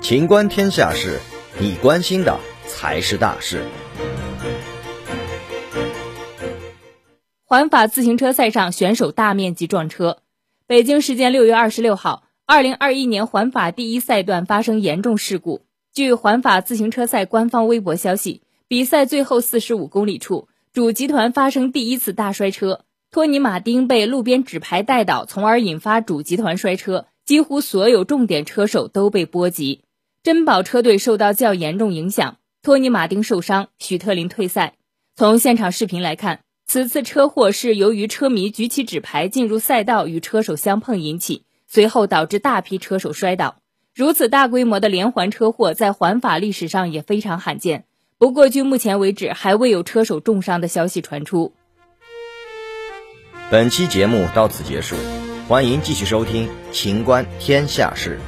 情观天下事，你关心的才是大事。环法自行车赛上，选手大面积撞车。北京时间六月二十六号，二零二一年环法第一赛段发生严重事故。据环法自行车赛官方微博消息，比赛最后四十五公里处，主集团发生第一次大摔车，托尼·马丁被路边纸牌带倒，从而引发主集团摔车，几乎所有重点车手都被波及。珍宝车队受到较严重影响，托尼·马丁受伤，许特林退赛。从现场视频来看。此次车祸是由于车迷举起纸牌进入赛道与车手相碰引起，随后导致大批车手摔倒。如此大规模的连环车祸在环法历史上也非常罕见。不过，据目前为止还未有车手重伤的消息传出。本期节目到此结束，欢迎继续收听《秦观天下事》。